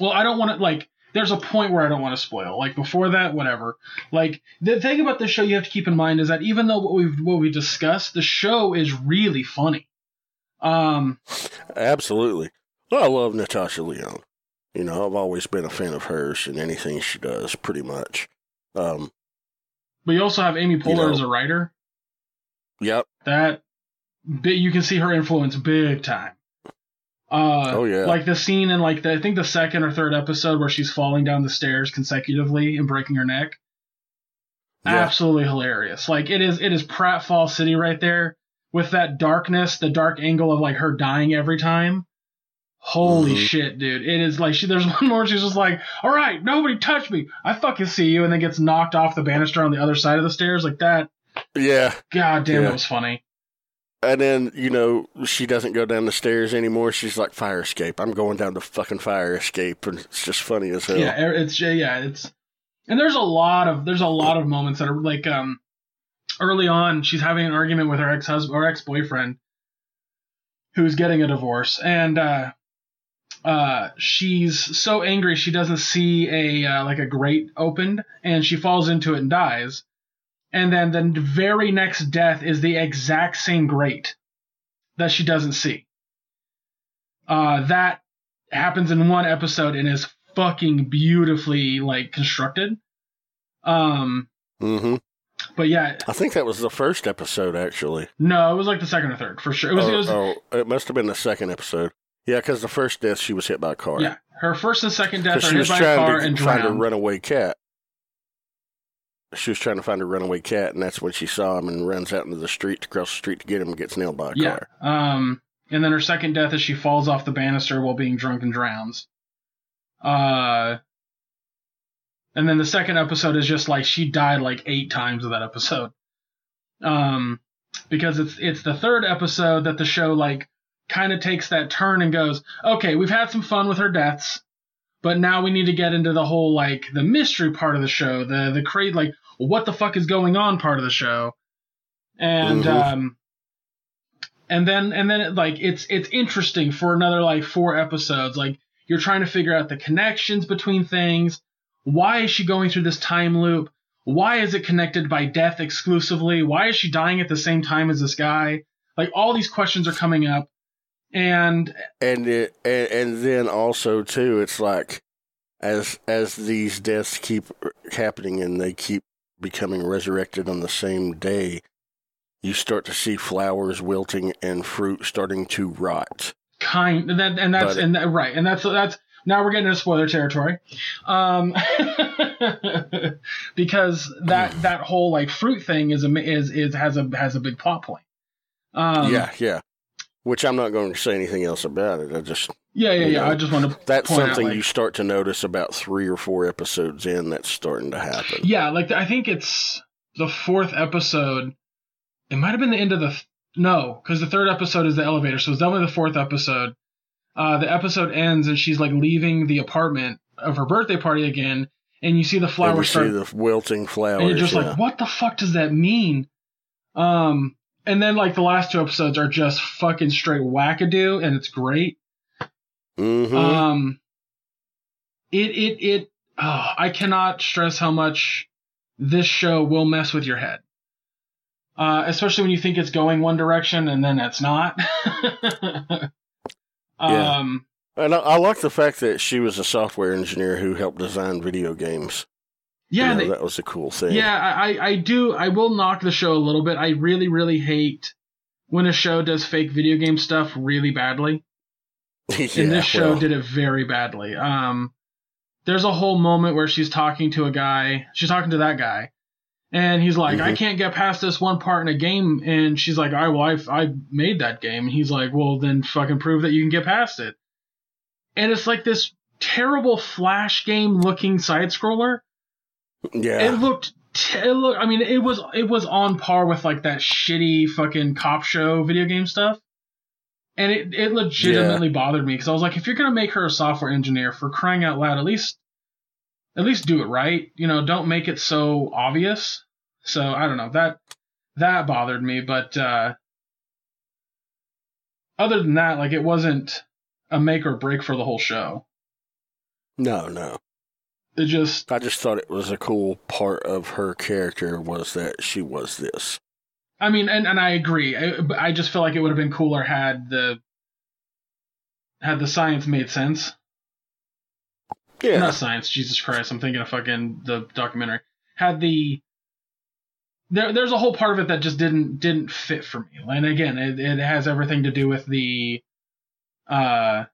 well, I don't want to like. There's a point where I don't want to spoil. Like before that, whatever. Like the thing about the show you have to keep in mind is that even though what we've what we discussed, the show is really funny. Um,
Absolutely. Well, I love Natasha Lyonne. You know, I've always been a fan of hers and anything she does, pretty much. Um,
but you also have Amy Poehler
know.
as a writer.
yep.
That bit you can see her influence big time. Uh,
Oh, yeah.
Like the scene in like the I think the second or third episode where she's falling down the stairs consecutively and breaking her neck.
Yeah.
Absolutely hilarious. Like it is it is Pratfall City right there with that darkness, the dark angle of like her dying every time. Holy
Mhm.
shit, dude. It is like she there's one more she's just like, All right, nobody touch me. I fucking see you and then gets knocked off the banister on the other side of the stairs like that.
Yeah.
God damn,
Yeah.
it was funny.
And then, you know, she doesn't go down the stairs anymore. She's like, fire escape. I'm going down the fucking fire escape. And it's just funny as hell.
Yeah, er- it's yeah, it's and there's a lot of there's a lot of moments that are like um early on she's having an argument with her ex husband or ex boyfriend who's getting a divorce and uh uh she's so angry she doesn't see a uh, like a grate opened and she falls into it and dies and then the very next death is the exact same grate that she doesn't see uh that happens in one episode and is fucking beautifully like constructed. Um,
Mm-hmm.
but yeah,
I think that was the first episode, actually.
no, it was like the second or third for sure. It was,
oh,
it was
oh, it must have been the second episode. Yeah, because the first death, she was hit by a car.
yeah. Her first and second death are
she
hit by a
trying
car
to
and
find a
drowned.
runaway cat. She was trying to find a runaway cat, and that's when she saw him and runs out into the street to cross the street to get him and gets nailed by a
Yeah.
car.
Um, and then her second death is she falls off the banister while being drunk and drowns. Uh, and then the second episode is just like she died like eight times of that episode. Um, because it's it's the third episode that the show like kind of takes that turn and goes, okay, we've had some fun with her deaths, but now we need to get into the whole like the mystery part of the show, the the crate like what the fuck is going on part of the show, and
Mhm.
um and then and then it, like it's it's interesting for another like four episodes like you're trying to figure out the connections between things. Why is she going through this time loop? Why is it connected by death exclusively? Why is she dying at the same time as this guy? Like all these questions are coming up and
And it, and, and then also too, it's like as as these deaths keep happening and they keep becoming resurrected on the same day, you start to see flowers wilting and fruit starting to rot.
kind and that and that's
But-
and that, right and that's that's now we're getting into spoiler territory um because that that whole like fruit thing is a is is has a has a big plot point um
yeah, yeah. Which I'm not going to say anything else about it. I just
yeah yeah yeah
Yeah.
i just want to
that's
point out,
something
like-
you start to notice about three or four episodes in. That's starting to happen.
yeah like i think it's the fourth episode it might have been the end of the th- no because the third episode is the elevator so it's definitely the fourth episode uh the episode ends and she's like leaving the apartment of her birthday party again and you see the flowers start
see the wilting flowers.
and you're just
yeah.
like, what the fuck does that mean? Um, and then like the last two episodes are just fucking straight wackadoo, and it's great.
Mhm.
Um, it it it. Oh, I cannot stress how much this show will mess with your head. Uh, especially when you think it's going one direction and then it's not.
Yeah.
um,
And I, I like the fact that she was a software engineer who helped design video games.
Yeah,
You know,
they-
that was a cool thing.
Yeah, I, I I do. I will knock the show a little bit. I really, really hate when a show does fake video game stuff really badly.
yeah,
and this show
well,
did it very badly. Um, there's a whole moment where she's talking to a guy. She's talking to that guy, and he's like, "I
Mhm.
can't get past this one part in a game." And she's like, "I well, I I made that game." And he's like, "Well, then fucking prove that you can get past it." And it's like this terrible flash game looking side scroller.
Yeah,
It looked. T- it look, I mean, it was it was on par with like that shitty fucking cop show video game stuff, and it it legitimately bothered me because I was like, if you're gonna make her a software engineer, for crying out loud, at least at least do it right. You know, don't make it so obvious. So I don't know that that bothered me, but uh, other than that, like it wasn't a make or break for the whole show.
no, no.
It just
I just thought it was a cool part of her character was that she was this.
I mean, and, and I agree. I, I just feel like it would have been cooler had the had the science made sense.
Yeah,
Not science, Jesus Christ! I'm thinking of fucking the documentary. Had the there, there's a whole part of it that just didn't didn't fit for me. And again, it, it has everything to do with the uh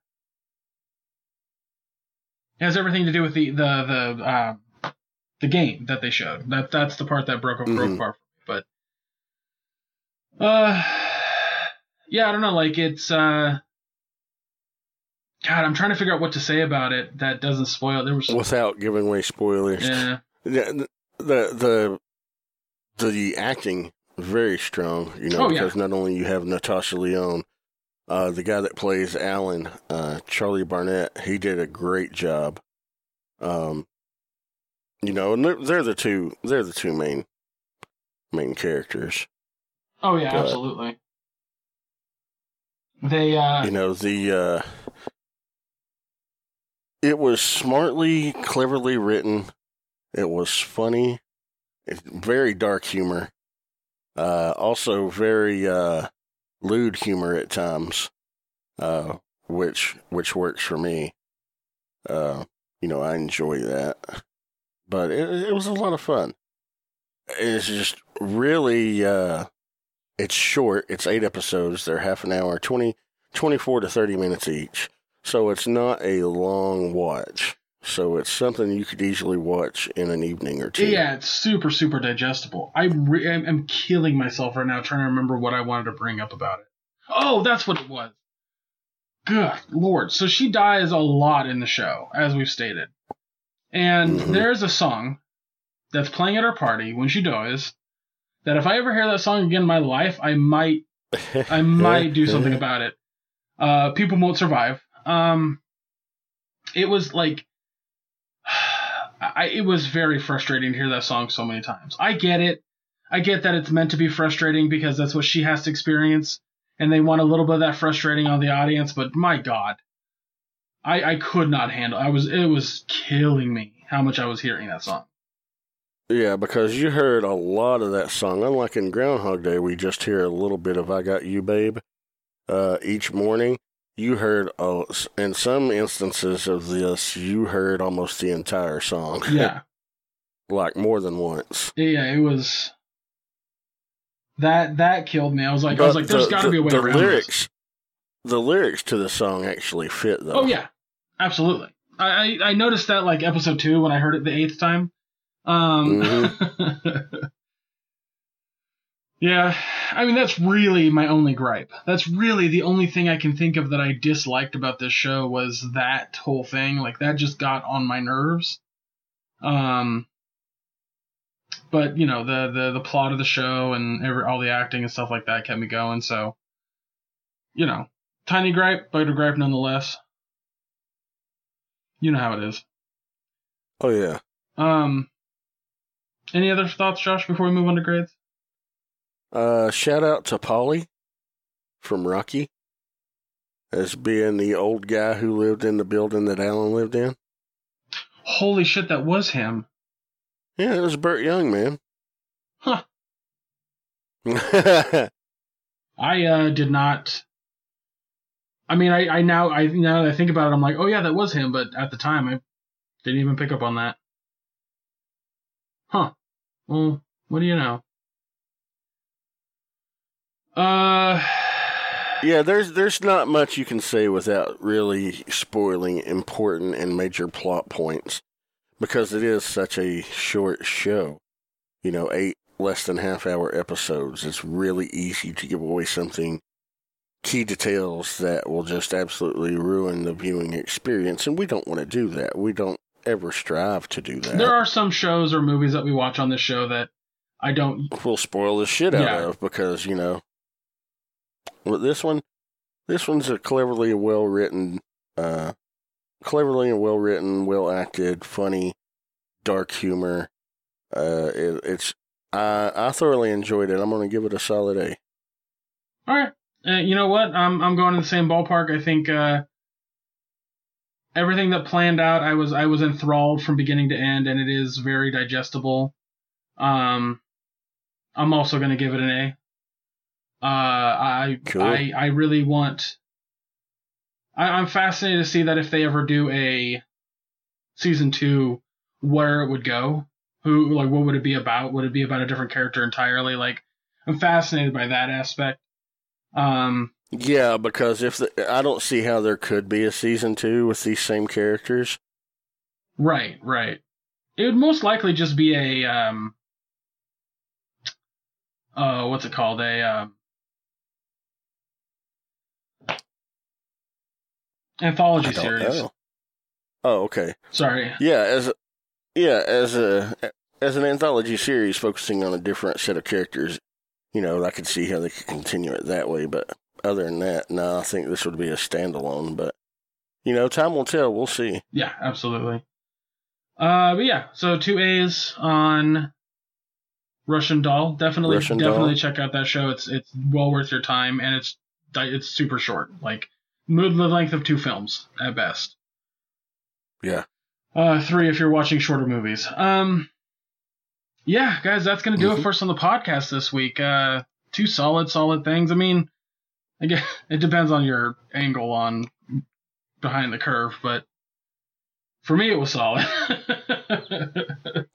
it has everything to do with the the the uh, the game that they showed. That that's the part that broke broke
Mhm.
apart me. But uh yeah, I don't know, like it's uh God, I'm trying to figure out what to say about it that doesn't spoil. There was
without giving away spoilers.
yeah.
the the the the acting very strong. You know,
Oh, yeah.
because not only you have Natasha Lyonne, uh, the guy that plays Alan, uh, Charlie Barnett, he did a great job. Um, you know, and they're, they're the two they're the two main main characters.
Oh yeah,
But-
absolutely. They uh
you know the uh, it was smartly, cleverly written. It was funny. It's very dark humor. Uh, also very uh, lewd humor at times, uh, which which works for me. Uh, you know, I enjoy that. But it, it was a lot of fun. It's just really, uh, it's short. It's eight episodes. They're half an hour, 20, 24 to 30 minutes each. So it's not a long watch. So it's something you could easily watch in an evening or two.
yeah, it's super super digestible. I re- I'm, killing myself right now trying to remember what I wanted to bring up about it. Oh, that's what it was. Good lord. So she dies a lot in the show, as we've stated. And
Mhm.
there's a song that's playing at her party when she dies that if I ever hear that song again in my life, I might I might do something about it. Uh, people won't survive. Um, it was like, I, it was very frustrating to hear that song so many times. I get it. I get that it's meant to be frustrating because that's what she has to experience, and they want a little bit of that frustrating on the audience. But my God, I I could not handle. I was it was killing me how much I was hearing that song.
Yeah, because you heard a lot of that song. Unlike in Groundhog Day, we just hear a little bit of "I Got You, Babe" uh, each morning. You heard, uh, in some instances of this, you heard almost the entire song.
Yeah.
like more than once.
Yeah, it was that that killed me. I was like, I was like, there's
the-
got to be a way
the
around
lyrics,
this.
The lyrics to the song actually fit, though.
Oh yeah, absolutely. I, I I noticed that like episode two when I heard it the eighth time. Um,
Mm-hmm.
yeah, I mean that's really my only gripe. That's really the only thing I can think of that I disliked about this show was that whole thing. Like that just got on my nerves. Um, but you know the the the plot of the show and every, all the acting and stuff like that kept me going. So, you know, tiny gripe, but a gripe nonetheless. You know how it is.
Oh yeah.
Um, any other thoughts, Josh, before we move on to grades?
Uh, shout out to Paulie from Rocky as being the old guy who lived in the building that Alan lived in.
Holy shit, that was him.
Yeah, it was Burt Young, man.
Huh. I uh did not. I mean, I, I now I now that I think about it, I'm like, oh yeah, that was him. But at the time, I didn't even pick up on that. Huh. Well, what do you know? Uh,
Yeah, there's there's not much you can say without really spoiling important and major plot points because it is such a short show. You know, eight less than half hour episodes. It's really easy to give away something key details that will just absolutely ruin the viewing experience and we don't want to do that. We don't ever strive to do that.
there are some shows or movies that we watch on this show that I don't.
we'll spoil the shit out
Yeah.
of because you know this one this one's a cleverly well written uh cleverly and well written well acted funny dark humor uh it, it's I I thoroughly enjoyed it I'm gonna give it a solid A
All right. Uh, you know what? I'm I'm going in the same ballpark. I think uh, everything that planned out, I was I was enthralled from beginning to end, and it is very digestible. Um, I'm also going to give it an A. Uh, I
Cool.
I I really want. I, I'm fascinated to see that if they ever do a season two, where it would go. Who like what would it be about? Would it be about a different character entirely? Like I'm fascinated by that aspect. Um,
yeah because if the, I don't see how there could be a season two with these same characters
right, right. It would most likely just be a um, uh, what's it called? A um, anthology series.
know. oh okay
Sorry.
Yeah, as a, yeah, as a as an anthology series focusing on a different set of characters, you know, I could see how they could continue it that way. But other than that, no, I think this would be a standalone. But you know, time will tell. We'll see.
Yeah, absolutely. Uh, but yeah, so two A's on Russian Doll. Definitely,
Russian
definitely
Doll.
check out that show. It's it's well worth your time, and it's it's super short, like the length of two films at best.
Yeah.
Uh, three if you're watching shorter movies. Um, yeah, guys, that's gonna do it
Mhm.
for us on the podcast this week. Uh, two solid, solid things. I mean, I guess it depends on your angle on behind the curve, but for me, it was solid.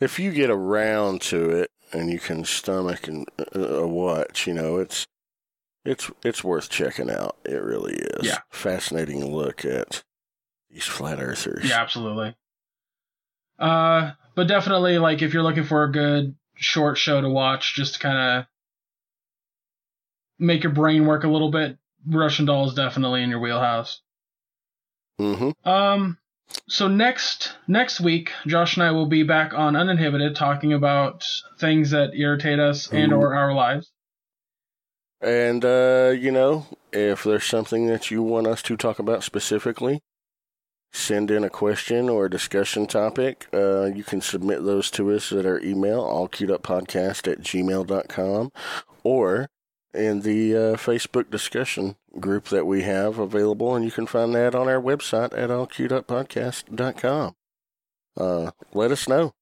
If you get around to it and you can stomach and uh, a watch, you know, it's it's it's worth checking out. It really is.
Yeah.
Fascinating look at these flat earthers.
Yeah, absolutely. Uh, but definitely, like, if you're looking for a good short show to watch, just to kind of make your brain work a little bit, Russian Doll is definitely in your wheelhouse.
Mm-hmm.
Um, so next next week, Josh and I will be back on Uninhibited, talking about things that irritate us and or our lives.
And, uh, you know, if there's something that you want us to talk about specifically, send in a question or a discussion topic. Uh, you can submit those to us at our email, allqueueduppodcast at gmail.com, or in the uh, Facebook discussion group that we have available, and you can find that on our website at allqueueduppodcast.com. Uh, let us know.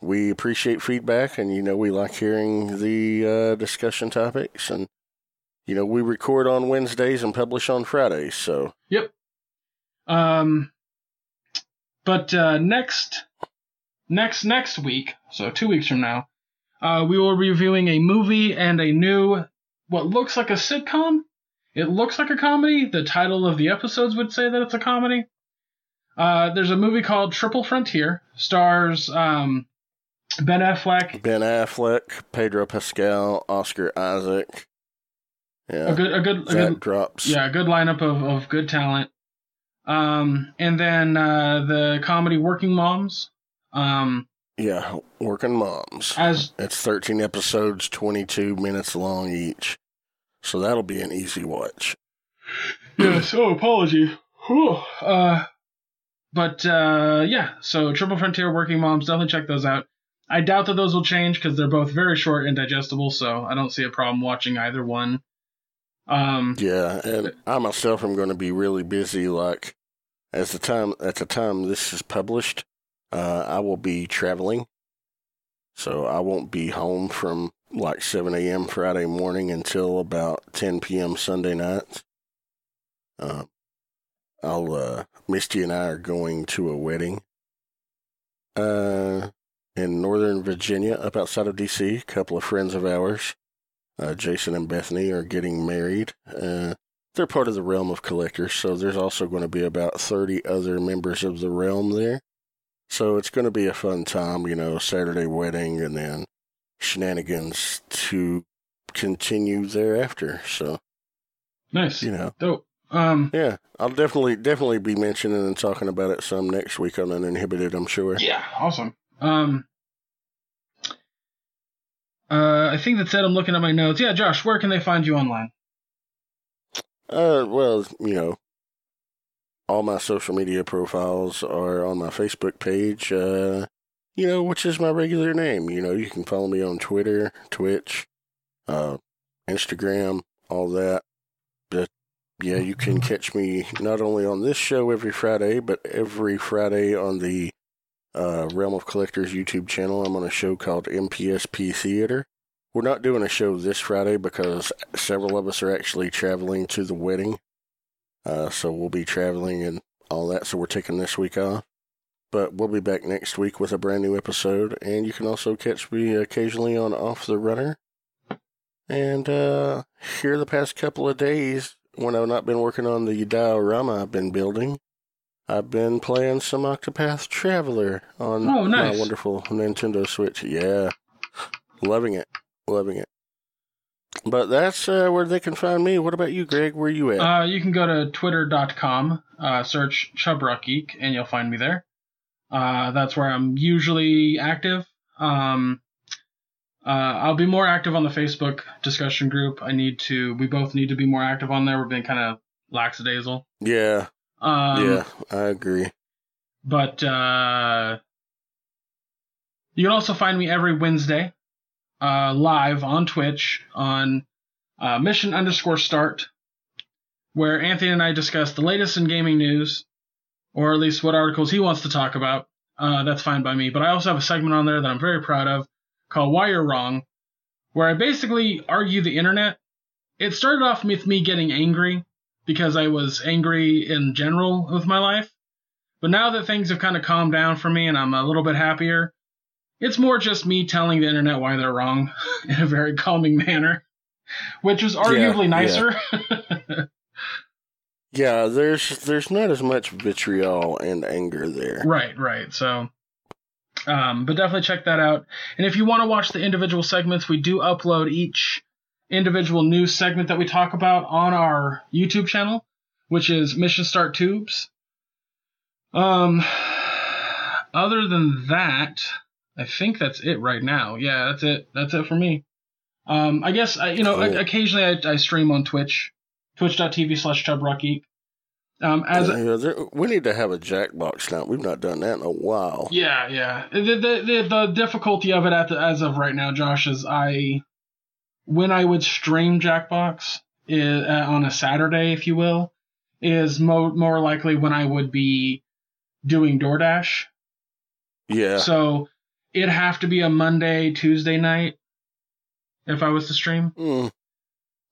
We appreciate feedback, and you know we like hearing the uh, discussion topics. And you know we record on Wednesdays and publish on Fridays, so Yep.
Um, but uh, next, next, next week, so two weeks from now, uh, we will be reviewing a movie and a new, what looks like a sitcom. It looks like a comedy. The title of the episodes would say that it's a comedy. Uh, there's a movie called Triple Frontier, stars um, Ben Affleck,
Ben Affleck, Pedro Pascal, Oscar Isaac. Yeah,
a good, a good, a good
drops.
Yeah, a good lineup of, of good talent. Um, and then uh, the comedy Working Moms. Um,
yeah, working moms.
as
It's 13 episodes, 22 minutes long each. So that'll be an easy watch.
yes, oh apology. Whew. Uh, but uh, yeah, so Triple Frontier Working Moms, definitely check those out. I doubt that those will change because they're both very short and digestible, so I don't see a problem watching either one. Um,
Yeah, and I myself am going to be really busy. Like, as the time at the time this is published, uh, I will be traveling, so I won't be home from like 7 a.m. Friday morning until about 10 p.m. Sunday night. Uh, I'll uh, Misty and I are going to a wedding, uh, in Northern Virginia, up outside of D.C. A couple of friends of ours. uh, Jason and Bethany are getting married. Uh, they're part of the realm of collectors, so there's also going to be about 30 other members of the realm there. So it's going to be a fun time, you know, Saturday wedding and then shenanigans to continue thereafter. So,
Nice.
you know,
Dope. Um,
yeah, I'll definitely, definitely be mentioning and talking about it some next week on Uninhibited, I'm sure.
yeah, awesome. Um, uh, I think that's it. I'm looking at my notes. Yeah, Josh, where can they find you online?
Uh, well, you know, all my social media profiles are on my Facebook page, uh, you know, which is my regular name. You know, you can follow me on Twitter, Twitch, uh, Instagram, all that. But yeah, you can catch me not only on this show every Friday, but every Friday on the uh, Realm of Collectors YouTube channel. I'm on a show called MPSP Theater. We're not doing a show this Friday because several of us are actually traveling to the wedding. Uh, so we'll be traveling and all that. So we're taking this week off. But we'll be back next week with a brand new episode. And you can also catch me occasionally on Off the Runner. And uh, here the past couple of days, when I've not been working on the diorama I've been building, I've been playing some Octopath Traveler on
Oh, nice.
my wonderful Nintendo Switch. Yeah, loving it, loving it. But that's uh, where they can find me. What about you, Greg? Where are you at?
Uh, you can go to twitter.com, uh, search Chubrock Geek, and you'll find me there. Uh, that's where I'm usually active. Um, uh, I'll be more active on the Facebook discussion group. I need to, we both need to be more active on there. We're being kind of lackadaisical.
yeah,
Um,
yeah, I agree.
But uh, you can also find me every Wednesday uh, live on Twitch on uh, Mission underscore Start, where Anthony and I discuss the latest in gaming news, or at least what articles he wants to talk about. Uh, that's fine by me. But I also have a segment on there that I'm very proud of called Why You're Wrong, where I basically argue the internet. It started off with me getting angry because I was angry in general with my life. But now that things have kind of calmed down for me and I'm a little bit happier, it's more just me telling the internet why they're wrong in a very calming manner, which is arguably
yeah.
nicer.
Yeah, there's there's not as much vitriol and anger there.
right, right. So, um, but definitely check that out. And if you want to watch the individual segments, we do upload each individual news segment that we talk about on our YouTube channel, which is Mission Start Tubes. Um, other than that, I think that's it right now. Yeah, that's it. That's it for me. Um, I guess I, you know,
Cool.
occasionally I, I stream on Twitch, twitch.tv slash chubrockgeek. Um, as
Yeah, there, we need to have a Jackbox now. We've not done that in a while.
yeah, yeah. The, the the the difficulty of it at the, as of right now, Josh, is I when I would stream Jackbox is, uh, on a Saturday, if you will, is mo- more likely when I would be doing DoorDash.
Yeah,
So it'd have to be a Monday, Tuesday night if I was to stream.
Mm.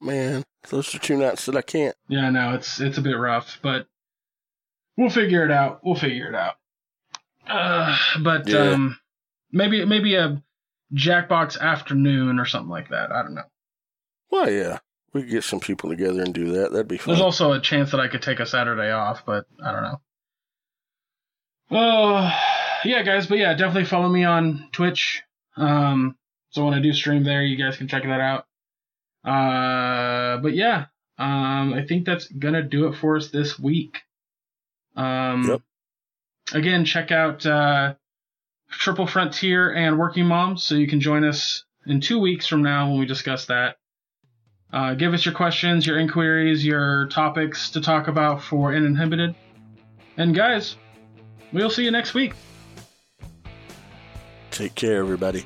man, those are two nights that I can't.
Yeah, no, it's it's a bit rough, but we'll figure it out. We'll figure it out. Uh, but
Yeah.
um, maybe maybe a Jackbox afternoon or something like that. I don't know.
Well, yeah, we could get some people together and do that. That'd be fun.
There's also a chance that I could take a Saturday off, but I don't know. Oh, yeah, guys, but yeah, definitely follow me on Twitch. Um, so when I do stream there, you guys can check that out. Uh, but yeah, um, I think that's gonna do it for us this week. Um,
Yep.
again, check out uh, Triple Frontier and Working Moms, so you can join us in two weeks from now when we discuss that. Uh, give us your questions, your inquiries, your topics to talk about for Uninhibited. And guys, we'll see you next week.
Take care, everybody.